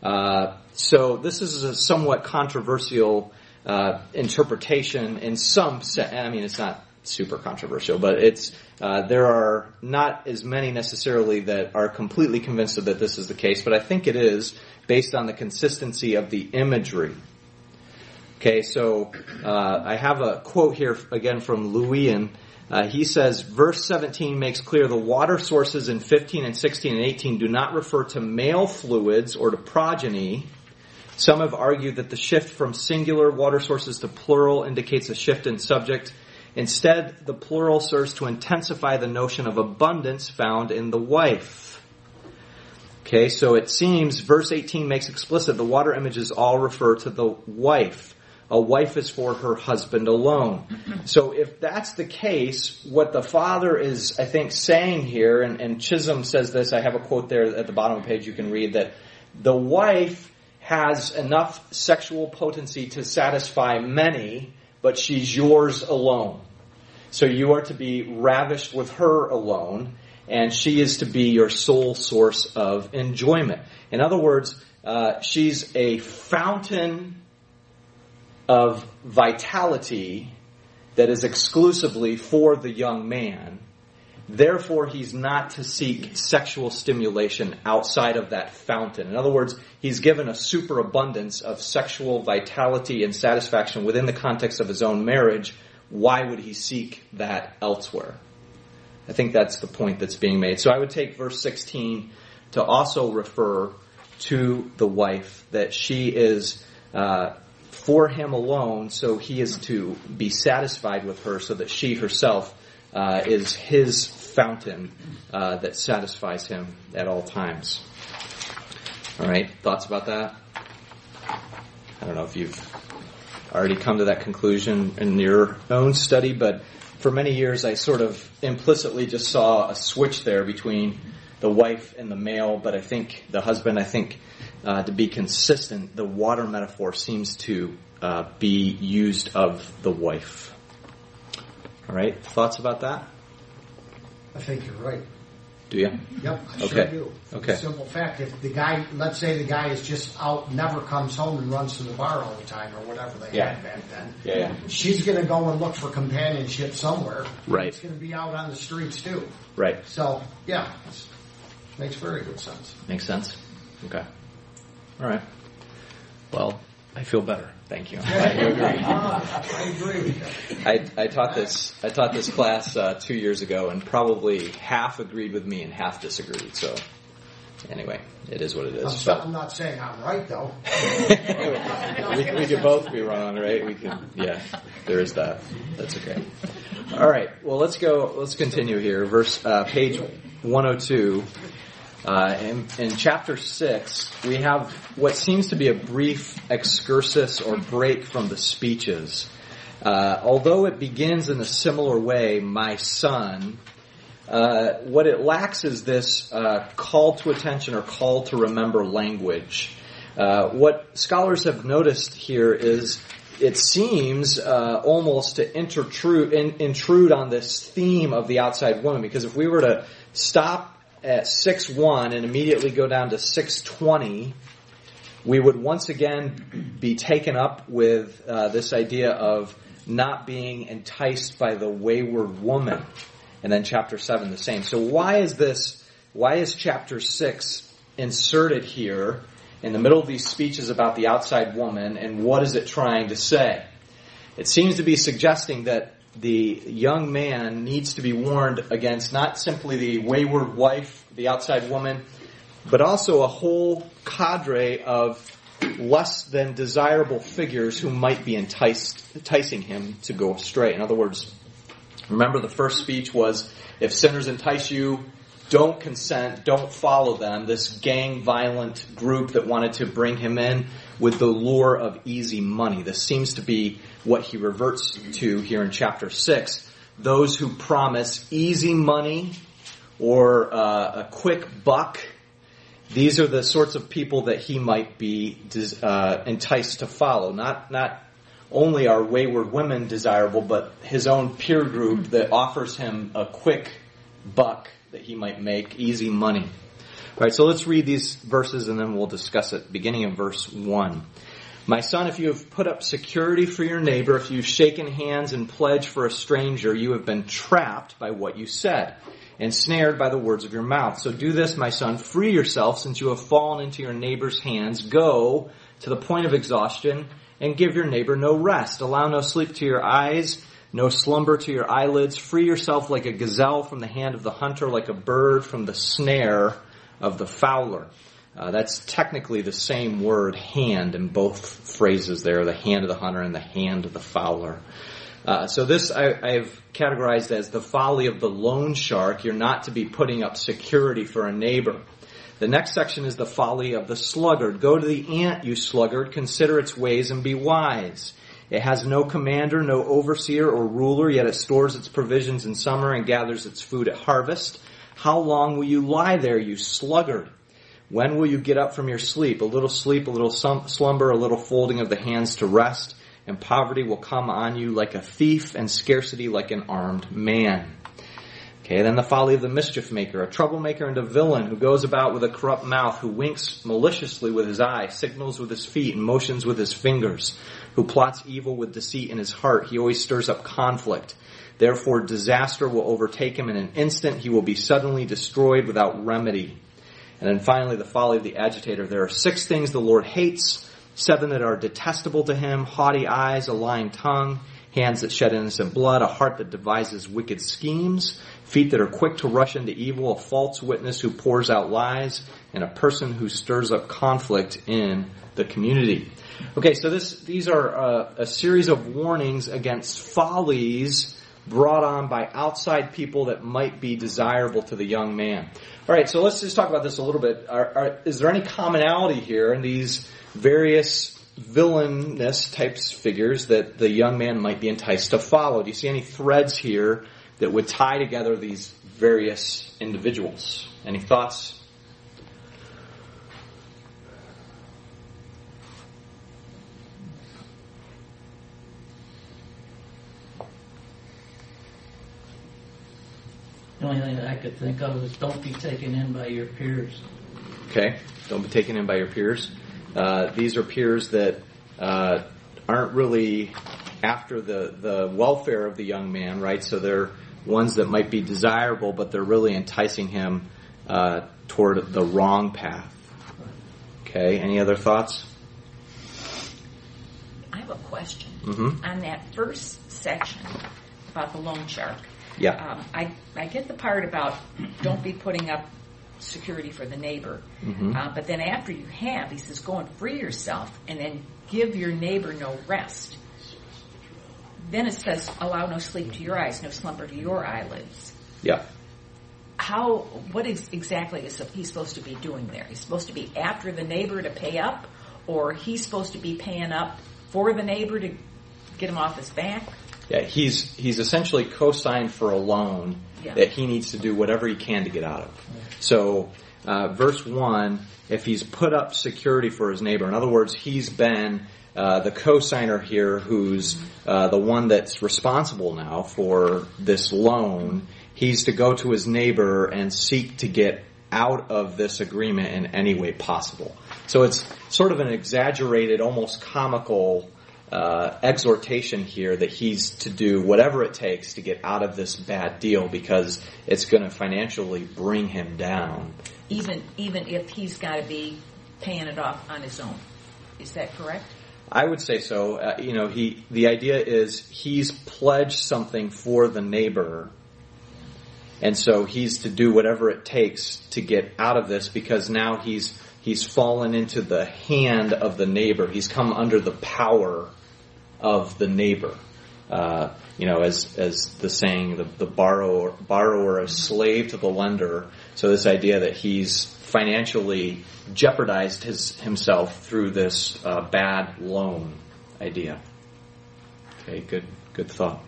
Uh, so this is a somewhat controversial uh, interpretation in some. Se- I mean, it's not super controversial, but it's uh, there are not as many necessarily that are completely convinced that this is the case, but I think it is based on the consistency of the imagery. Okay, so uh, I have a quote here again from Leeuwen. Uh, he says, verse 17 makes clear the water sources in 15 and 16 and 18 do not refer to male fluids or to progeny. Some have argued that the shift from singular water sources to plural indicates a shift in subject Instead, the plural serves to intensify the notion of abundance found in the wife. Okay, so it seems verse 18 makes explicit the water images all refer to the wife. A wife is for her husband alone. So if that's the case, what the father is, I think, saying here, and, and Chisholm says this, I have a quote there at the bottom of the page you can read, that the wife has enough sexual potency to satisfy many, but she's yours alone. So you are to be ravished with her alone, and she is to be your sole source of enjoyment. In other words, uh, she's a fountain of vitality that is exclusively for the young man. Therefore, he's not to seek sexual stimulation outside of that fountain. In other words, he's given a superabundance of sexual vitality and satisfaction within the context of his own marriage why would he seek that elsewhere? I think that's the point that's being made. So I would take verse 16 to also refer to the wife, that she is uh, for him alone, so he is to be satisfied with her, so that she herself uh, is his fountain uh, that satisfies him at all times. All right, thoughts about that? I don't know if you've already come to that conclusion in your own study, but for many years I sort of implicitly just saw a switch there between the wife and the male, but I think the husband, I think, to be consistent, the water metaphor seems to uh, be used of the wife. All right, thoughts about that? I think you're right. Do you? Yep, I Okay. sure do. Okay. The simple fact, if the guy, let's say the guy is just out, never comes home and runs to the bar all the time or whatever they Yeah. had back then. Yeah, yeah. She's gonna go and look for companionship somewhere. Right. It's gonna be out on the streets too. Right. So, yeah, makes very good sense. Makes sense? Okay. All right. Well, I feel better. Thank you. I agree. I agree with you. I, I taught this I taught this class uh, two years ago, and probably half agreed with me and half disagreed. So, anyway, it is what it is. I'm, so- But I'm not saying I'm right though. we, we could both be wrong, right? We could, yeah. There is that. That's okay. All right. Well, let's go. Let's continue here. Verse uh, page 102. Uh, in, in chapter 6, we have what seems to be a brief excursus or break from the speeches. Uh, although it begins in a similar way, my son, uh, what it lacks is this uh, call to attention or call to remember language. Uh, what scholars have noticed here is it seems uh, almost to in, intrude on this theme of the outside woman because if we were to stop at 6.1 and immediately go down to 6.20 we would once again be taken up with uh, this idea of not being enticed by the wayward woman and then chapter 7 the same so why is this why is chapter 6 inserted here in the middle of these speeches about the outside woman, and what is it trying to say? It seems to be suggesting that the young man needs to be warned against not simply the wayward wife, the outside woman, but also a whole cadre of less than desirable figures who might be enticed, enticing him to go astray. In other words, remember the first speech was, if sinners entice you, don't consent, don't follow them, this gang violent group that wanted to bring him in with the lure of easy money. This seems to be what he reverts to here in chapter 6. Those who promise easy money or uh, a quick buck, these are the sorts of people that he might be uh, enticed to follow. Not, not only are wayward women desirable, but his own peer group that offers him a quick buck that he might make easy money. All right, so let's read these verses and then we'll discuss it. Beginning in verse 1. My son, if you have put up security for your neighbor, if you've shaken hands and pledged for a stranger, you have been trapped by what you said, and snared by the words of your mouth. So do this, my son, free yourself since you have fallen into your neighbor's hands. Go to the point of exhaustion and give your neighbor no rest. Allow no sleep to your eyes no slumber to your eyelids. Free yourself like a gazelle from the hand of the hunter, like a bird from the snare of the fowler. Uh, that's technically the same word, hand, in both phrases there, the hand of the hunter and the hand of the fowler. Uh, so this I, have categorized as the folly of the loan shark. You're not to be putting up security for a neighbor. The next section is the folly of the sluggard. Go to the ant, you sluggard, consider its ways and be wise. It has no commander, no overseer or ruler, yet it stores its provisions in summer and gathers its food at harvest. How long will you lie there, you sluggard? When will you get up from your sleep? A little sleep, a little slumber, a little folding of the hands to rest, and poverty will come on you like a thief and scarcity like an armed man. Okay, then the folly of the mischief maker, a troublemaker and a villain who goes about with a corrupt mouth, who winks maliciously with his eye, signals with his feet, and motions with his fingers, who plots evil with deceit in his heart. He always stirs up conflict. Therefore disaster will overtake him in an instant. He will be suddenly destroyed without remedy. And then finally, the folly of the agitator. There are six things the Lord hates, seven that are detestable to him, haughty eyes, a lying tongue, hands that shed innocent blood, a heart that devises wicked schemes, feet that are quick to rush into evil, a false witness who pours out lies, and a person who stirs up conflict in the community. Okay, so this, these are uh, a series of warnings against follies brought on by outside people that might be desirable to the young man. All right, so let's just talk about this a little bit. Are, are, is there any commonality here in these various villainous types figures that the young man might be enticed to follow? Do you see any threads here that would tie together these various individuals? Any thoughts? The only thing that I could think of is don't be taken in by your peers. Okay, don't be taken in by your peers. Uh, these are peers that uh, aren't really after the, the welfare of the young man, right? So they're ones that might be desirable, but they're really enticing him uh, toward the wrong path. Okay, any other thoughts? I have a question. Mm-hmm. On that first section about the loan shark, yeah. Um, I, I get the part about don't be putting up security for the neighbor. Mm-hmm. Uh, but then after you have, he says, go and free yourself and then give your neighbor no rest. Then it says, allow no sleep to your eyes, no slumber to your eyelids. Yeah. How, what is exactly is he supposed to be doing there? He's supposed to be after the neighbor to pay up or he's supposed to be paying up for the neighbor to get him off his back? Yeah, he's he's essentially co-signed for a loan Yeah. that he needs to do whatever he can to get out of. So uh, verse 1, if he's put up security for his neighbor. In other words, he's been uh, the co-signer here who's uh, the one that's responsible now for this loan. He's to go to his neighbor and seek to get out of this agreement in any way possible. So it's sort of an exaggerated, almost comical exhortation here that he's to do whatever it takes to get out of this bad deal because it's going to financially bring him down. Even even if he's got to be paying it off on his own, is that correct? I would say so. Uh, you know, he the idea is he's pledged something for the neighbor, and so he's to do whatever it takes to get out of this because now he's he's fallen into the hand of the neighbor. He's come under the power of the neighbor. Uh, you know, as as the saying, the, the borrower borrower is slave to the lender. So this idea that he's financially jeopardized his himself through this uh, bad loan idea. Okay, good good thought.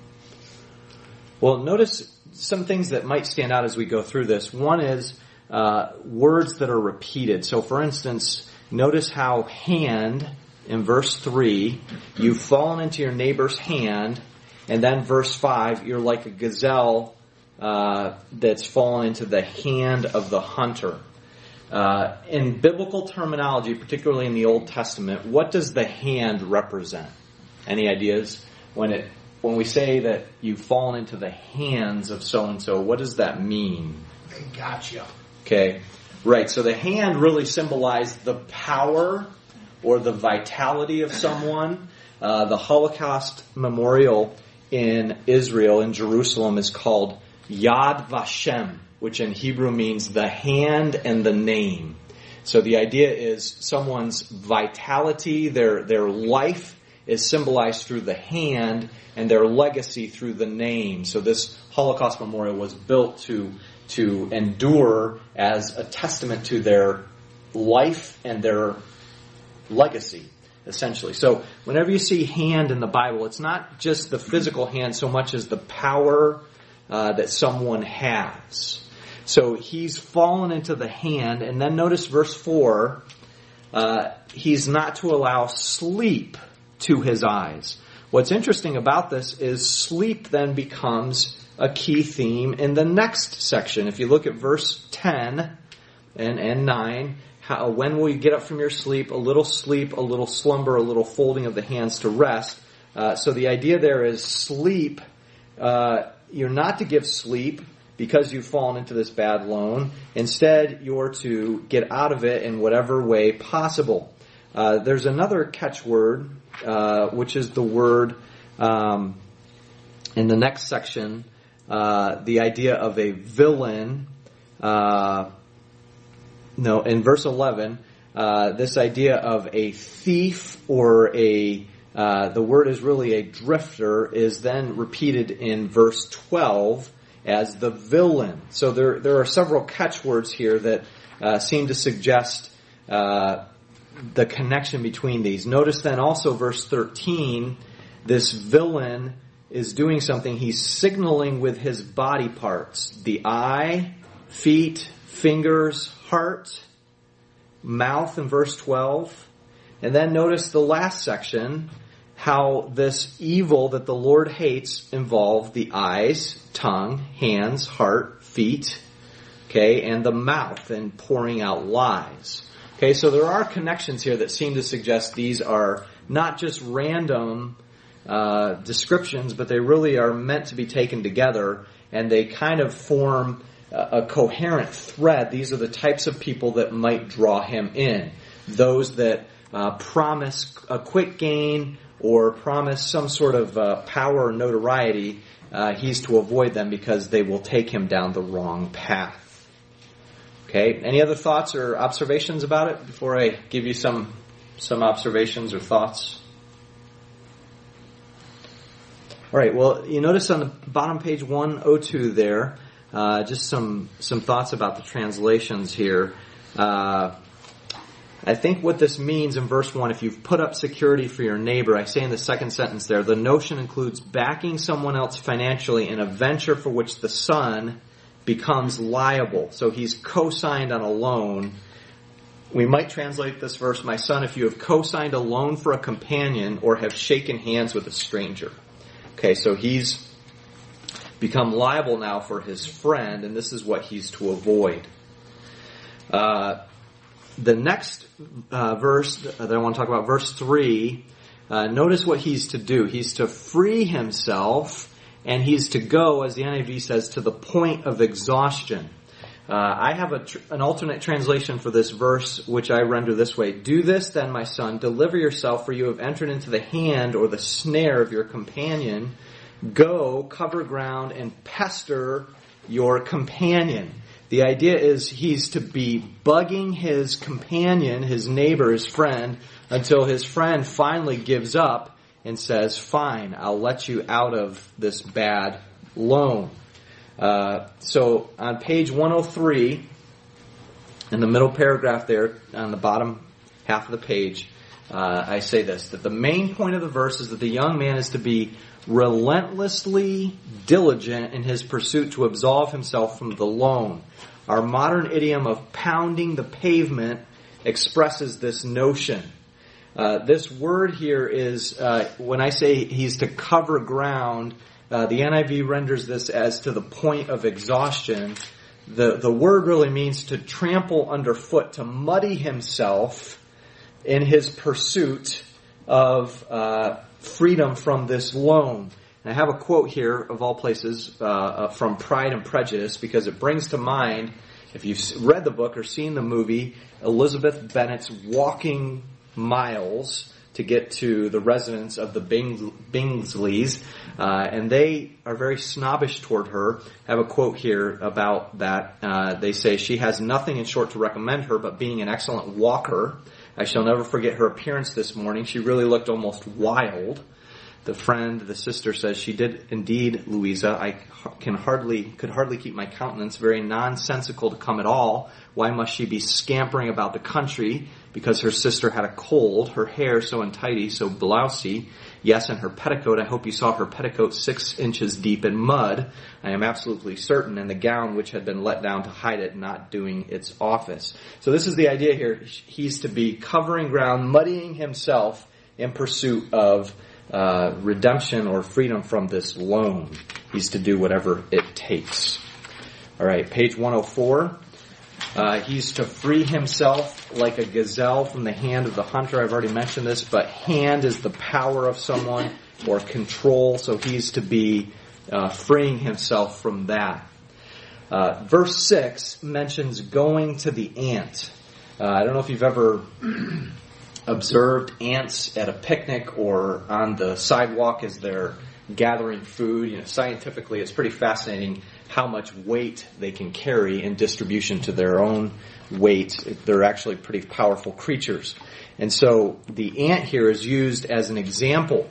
Well, notice some things that might stand out as we go through this. One is uh, words that are repeated. So, for instance, notice how hand in verse 3, you've fallen into your neighbor's hand, and then verse 5, you're like a gazelle uh, that's fallen into the hand of the hunter. Uh, in biblical terminology, particularly in the Old Testament, what does the hand represent? Any ideas? When it when we say that you've fallen into the hands of so and so, what does that mean? They got you. Okay, right. So the hand really symbolized the power or the vitality of someone. Uh, the Holocaust memorial in Israel, in Jerusalem, is called Yad Vashem, which in Hebrew means the hand and the name. So the idea is someone's vitality, their, their life is symbolized through the hand and their legacy through the name. So this Holocaust memorial was built to, to endure as a testament to their life and their legacy, essentially. So whenever you see hand in the Bible, it's not just the physical hand so much as the power uh, that someone has. So he's fallen into the hand, and then notice verse 4 uh, he's not to allow sleep to his eyes. What's interesting about this is sleep then becomes a key theme in the next section. If you look at verse 10 and, and 9, how, when will you get up from your sleep? A little sleep, a little slumber, a little folding of the hands to rest. Uh, so the idea there is sleep. Uh, you're not to give sleep because you've fallen into this bad loan. Instead, you're to get out of it in whatever way possible. Uh, there's another catchword, uh, which is the word um, in the next section, uh, the idea of a villain. Uh, no, in verse 11, uh, this idea of a thief or a uh, the word is really a drifter is then repeated in verse 12 as the villain. So there, there are several catchwords here that seem to suggest uh, the connection between these. Notice then also verse 13, this villain is doing something. He's signaling with his body parts. The eye, feet, fingers, heart, mouth in verse 12. And then notice the last section, how this evil that the Lord hates involve the eyes, tongue, hands, heart, feet, okay, and the mouth and pouring out lies. Okay, so there are connections here that seem to suggest these are not just random uh, descriptions, but they really are meant to be taken together, and they kind of form a, a coherent thread. These are the types of people that might draw him in. Those that uh, promise a quick gain or promise some sort of uh, power or notoriety, uh, he's to avoid them because they will take him down the wrong path. Okay, any other thoughts or observations about it before I give you some some observations or thoughts? All right. Well, you notice on the bottom page 102 there, uh, just some some thoughts about the translations here. Uh, I think what this means in verse 1, if you've put up security for your neighbor, I say in the second sentence there, the notion includes backing someone else financially in a venture for which the son becomes liable. So he's co-signed on a loan. We might translate this verse, my son, if you have co-signed a loan for a companion or have shaken hands with a stranger. Okay, so he's become liable now for his friend, and this is what he's to avoid. Uh, the next uh, verse that I want to talk about, verse 3, uh, notice what he's to do. He's to free himself, and he's to go, as the NIV says, to the point of exhaustion. Uh, I have tr- an alternate translation for this verse, which I render this way. Do this then, my son, deliver yourself, for you have entered into the hand or the snare of your companion. Go, cover ground, and pester your companion. The idea is he's to be bugging his companion, his neighbor, his friend, until his friend finally gives up and says, fine, I'll let you out of this bad loan. Uh, so on page 103, in the middle paragraph there, on the bottom half of the page, uh, I say this, that the main point of the verse is that the young man is to be relentlessly diligent in his pursuit to absolve himself from the loan. Our modern idiom of pounding the pavement expresses this notion. Uh, this word here is, uh, when I say he's to cover ground, uh, the NIV renders this as to the point of exhaustion. The, the word really means to trample underfoot, to muddy himself in his pursuit of uh, freedom from this loan. And I have a quote here, of all places, uh, from Pride and Prejudice, because it brings to mind, if you've read the book or seen the movie, Elizabeth Bennet's walking miles to get to the residence of the Bing- Bingsleys, uh, and they are very snobbish toward her. I have a quote here about that. Uh, they say she has nothing in short to recommend her, but being an excellent walker. I shall never forget her appearance this morning. She really looked almost wild. The friend, the sister says she did indeed, Louisa. I can hardly, could hardly keep my countenance. Very nonsensical to come at all. Why must she be scampering about the country? Because her sister had a cold. Her hair so untidy, so blousy. Yes, and her petticoat. I hope you saw her petticoat six inches deep in mud. I am absolutely certain. And the gown which had been let down to hide it, not doing its office. So this is the idea here. He's to be covering ground, muddying himself in pursuit of uh, redemption or freedom from this loan. He's to do whatever it takes. All right, page 104. Uh, he's to free himself like a gazelle from the hand of the hunter. I've already mentioned this, but hand is the power of someone or control, so he's to be uh, freeing himself from that. Uh, verse 6 mentions going to the ant. Uh, I don't know if you've ever observed ants at a picnic or on the sidewalk as they're gathering food. You know, scientifically, it's pretty fascinating how much weight they can carry in distribution to their own weight. They're actually pretty powerful creatures. And so the ant here is used as an example.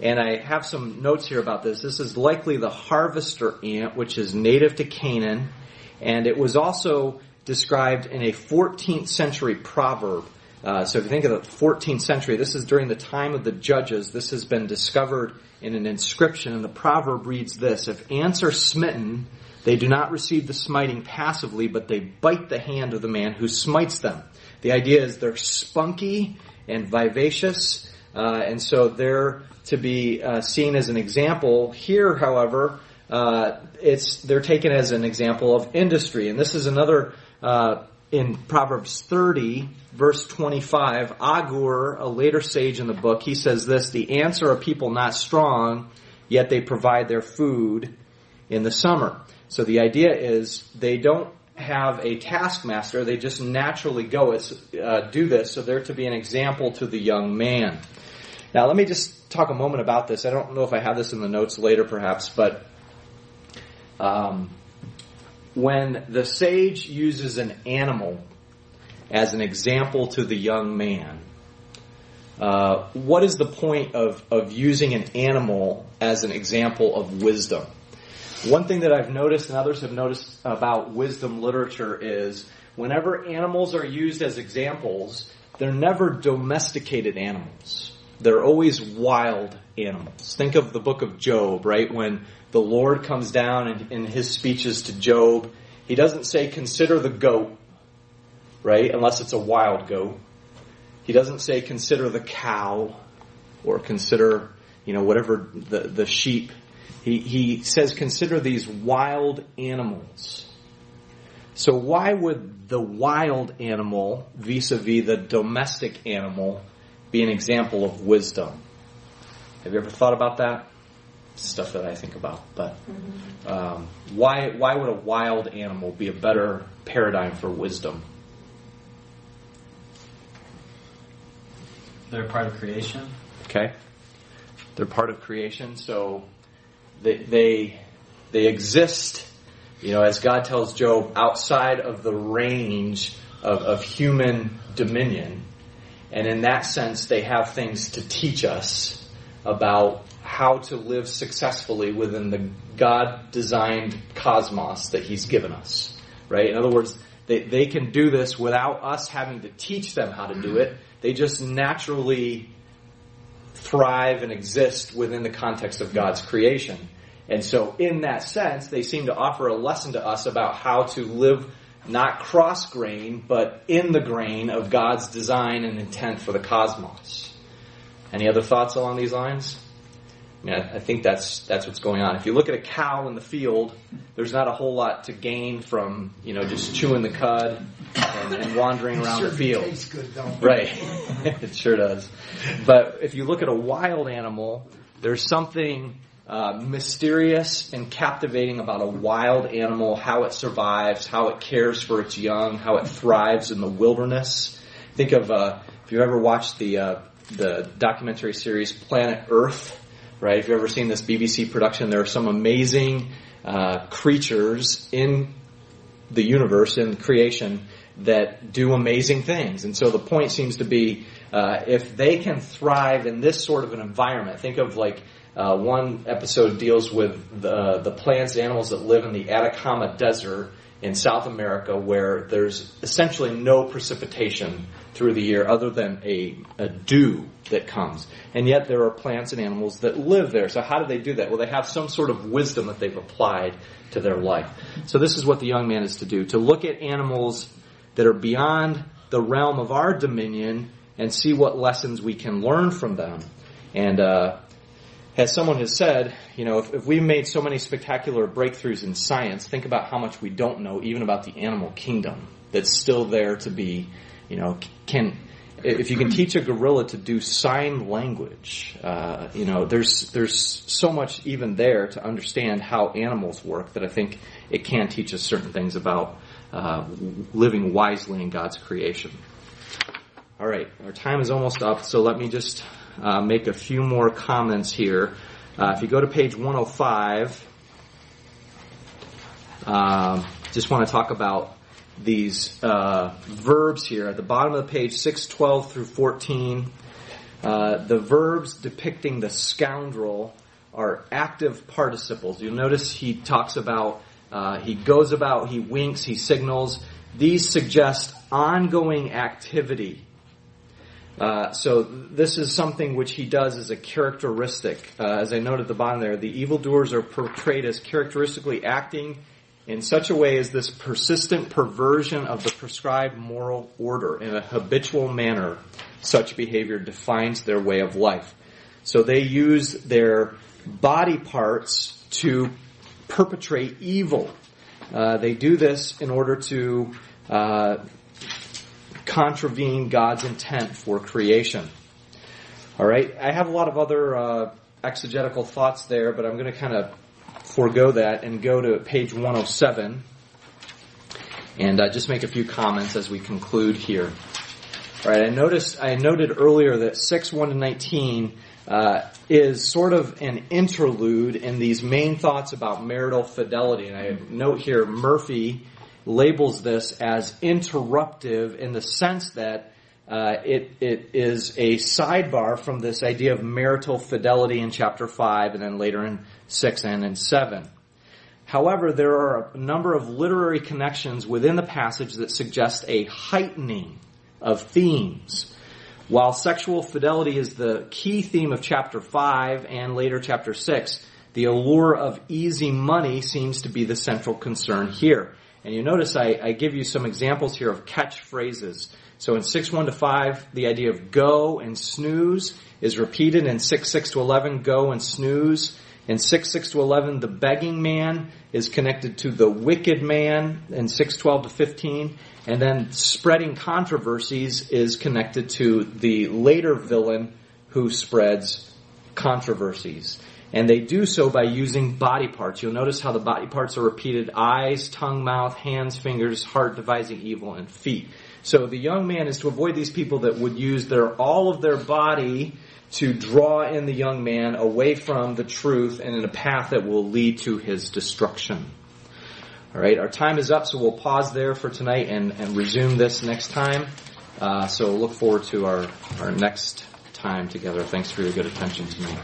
And I have some notes here about this. This is likely the harvester ant, which is native to Canaan. And it was also described in a 14th century proverb. Uh, so if you think of the 14th century, this is during the time of the judges. This has been discovered in an inscription, and the proverb reads this: "If ants are smitten, they do not receive the smiting passively, but they bite the hand of the man who smites them." The idea is they're spunky and vivacious, uh, and so they're to be uh, seen as an example. Here, however, uh, it's they're taken as an example of industry, and this is another uh, in Proverbs 30, verse 25, Agur, a later sage in the book, he says this, the ants are a people not strong, yet they provide their food in the summer. So the idea is they don't have a taskmaster, they just naturally go uh, do this, so they're to be an example to the young man. Now let me just talk a moment about this. I don't know if I have this in the notes later perhaps, but um, when the sage uses an animal as an example to the young man, uh, what is the point of, of using an animal as an example of wisdom? One thing that I've noticed and others have noticed about wisdom literature is whenever animals are used as examples, they're never domesticated animals. They're always wild animals. Think of the book of Job, right? When the Lord comes down in, in his speeches to Job, he doesn't say, consider the goat, right? Unless it's a wild goat. He doesn't say, consider the cow or consider, you know, whatever the, the sheep. He, he says, consider these wild animals. So why would the wild animal vis-a-vis the domestic animal be an example of wisdom? Have you ever thought about that? Stuff that I think about, but um, why why would a wild animal be a better paradigm for wisdom? They're part of creation. Okay, they're part of creation, so they they they exist. You know, as God tells Job, outside of the range of, of human dominion, and in that sense, they have things to teach us about how to live successfully within the God designed cosmos that He's given us. Right? In other words, they, they can do this without us having to teach them how to do it. They just naturally thrive and exist within the context of God's creation. And so, in that sense, they seem to offer a lesson to us about how to live not cross grain, but in the grain of God's design and intent for the cosmos. Any other thoughts along these lines? I mean, I, I think that's that's what's going on. If you look at a cow in the field, there's not a whole lot to gain from you know just chewing the cud and, and wandering around the field. tastes good, though. Right. it sure does. But if you look at a wild animal, there's something uh, mysterious and captivating about a wild animal, how it survives, how it cares for its young, how it thrives in the wilderness. Think of, uh, if you've ever watched the, uh, the documentary series Planet Earth, right? If you've ever seen this BBC production, there are some amazing uh, creatures in the universe and creation that do amazing things. And so the point seems to be uh, if they can thrive in this sort of an environment, think of like uh, one episode deals with the, the plants animals that live in the Atacama Desert in South America where there's essentially no precipitation through the year other than a, a dew that comes. And yet there are plants and animals that live there. So how do they do that? Well, they have some sort of wisdom that they've applied to their life. So this is what the young man is to do, to look at animals that are beyond the realm of our dominion and see what lessons we can learn from them. And uh, as someone has said, you know, if, if we made so many spectacular breakthroughs in science, think about how much we don't know even about the animal kingdom that's still there to be, you know, can if you can teach a gorilla to do sign language, uh, you know, there's there's so much even there to understand how animals work that I think it can teach us certain things about uh, living wisely in God's creation. All right, our time is almost up, so let me just make a few more comments here. Uh, if you go to page 105, um, just want to talk about these uh, verbs here at the bottom of the page, 612 through 14. Uh, the verbs depicting the scoundrel are active participles. You'll notice he talks about, uh, he goes about, he winks, he signals. These suggest ongoing activity. Uh, so this is something which he does as a characteristic. Uh, as I noted at the bottom there, the evildoers are portrayed as characteristically acting in such a way as this persistent perversion of the prescribed moral order in a habitual manner. Such behavior defines their way of life. So they use their body parts to perpetrate evil. Uh, they do this in order to uh, contravene God's intent for creation. All right, I have a lot of other uh, exegetical thoughts there, but I'm going to kind of forego that and go to page 107 and uh, just make a few comments as we conclude here. All right, I noticed I noted earlier that 6 1 to 19 uh, is sort of an interlude in these main thoughts about marital fidelity. And I note here Murphy labels this as interruptive in the sense that uh, it it is a sidebar from this idea of marital fidelity in chapter five, and then later in six and in seven. However, there are a number of literary connections within the passage that suggest a heightening of themes. While sexual fidelity is the key theme of chapter 5 and later chapter 6, the allure of easy money seems to be the central concern here. And you notice I, I give you some examples here of catchphrases. So in 6 1 to 5, the idea of go and snooze is repeated. In 6 6 to 11, go and snooze. In 6 6 to 11, the begging man is connected to the wicked man. In 6 12 to 15, and then spreading controversies is connected to the later villain who spreads controversies. And they do so by using body parts. You'll notice how the body parts are repeated eyes, tongue, mouth, hands, fingers, heart, devising evil, and feet. So the young man is to avoid these people that would use their all of their body to draw in the young man away from the truth and in a path that will lead to his destruction. All right, our time is up, so we'll pause there for tonight and, and resume this next time. Uh, so look forward to our, our next time together. Thanks for your good attention tonight.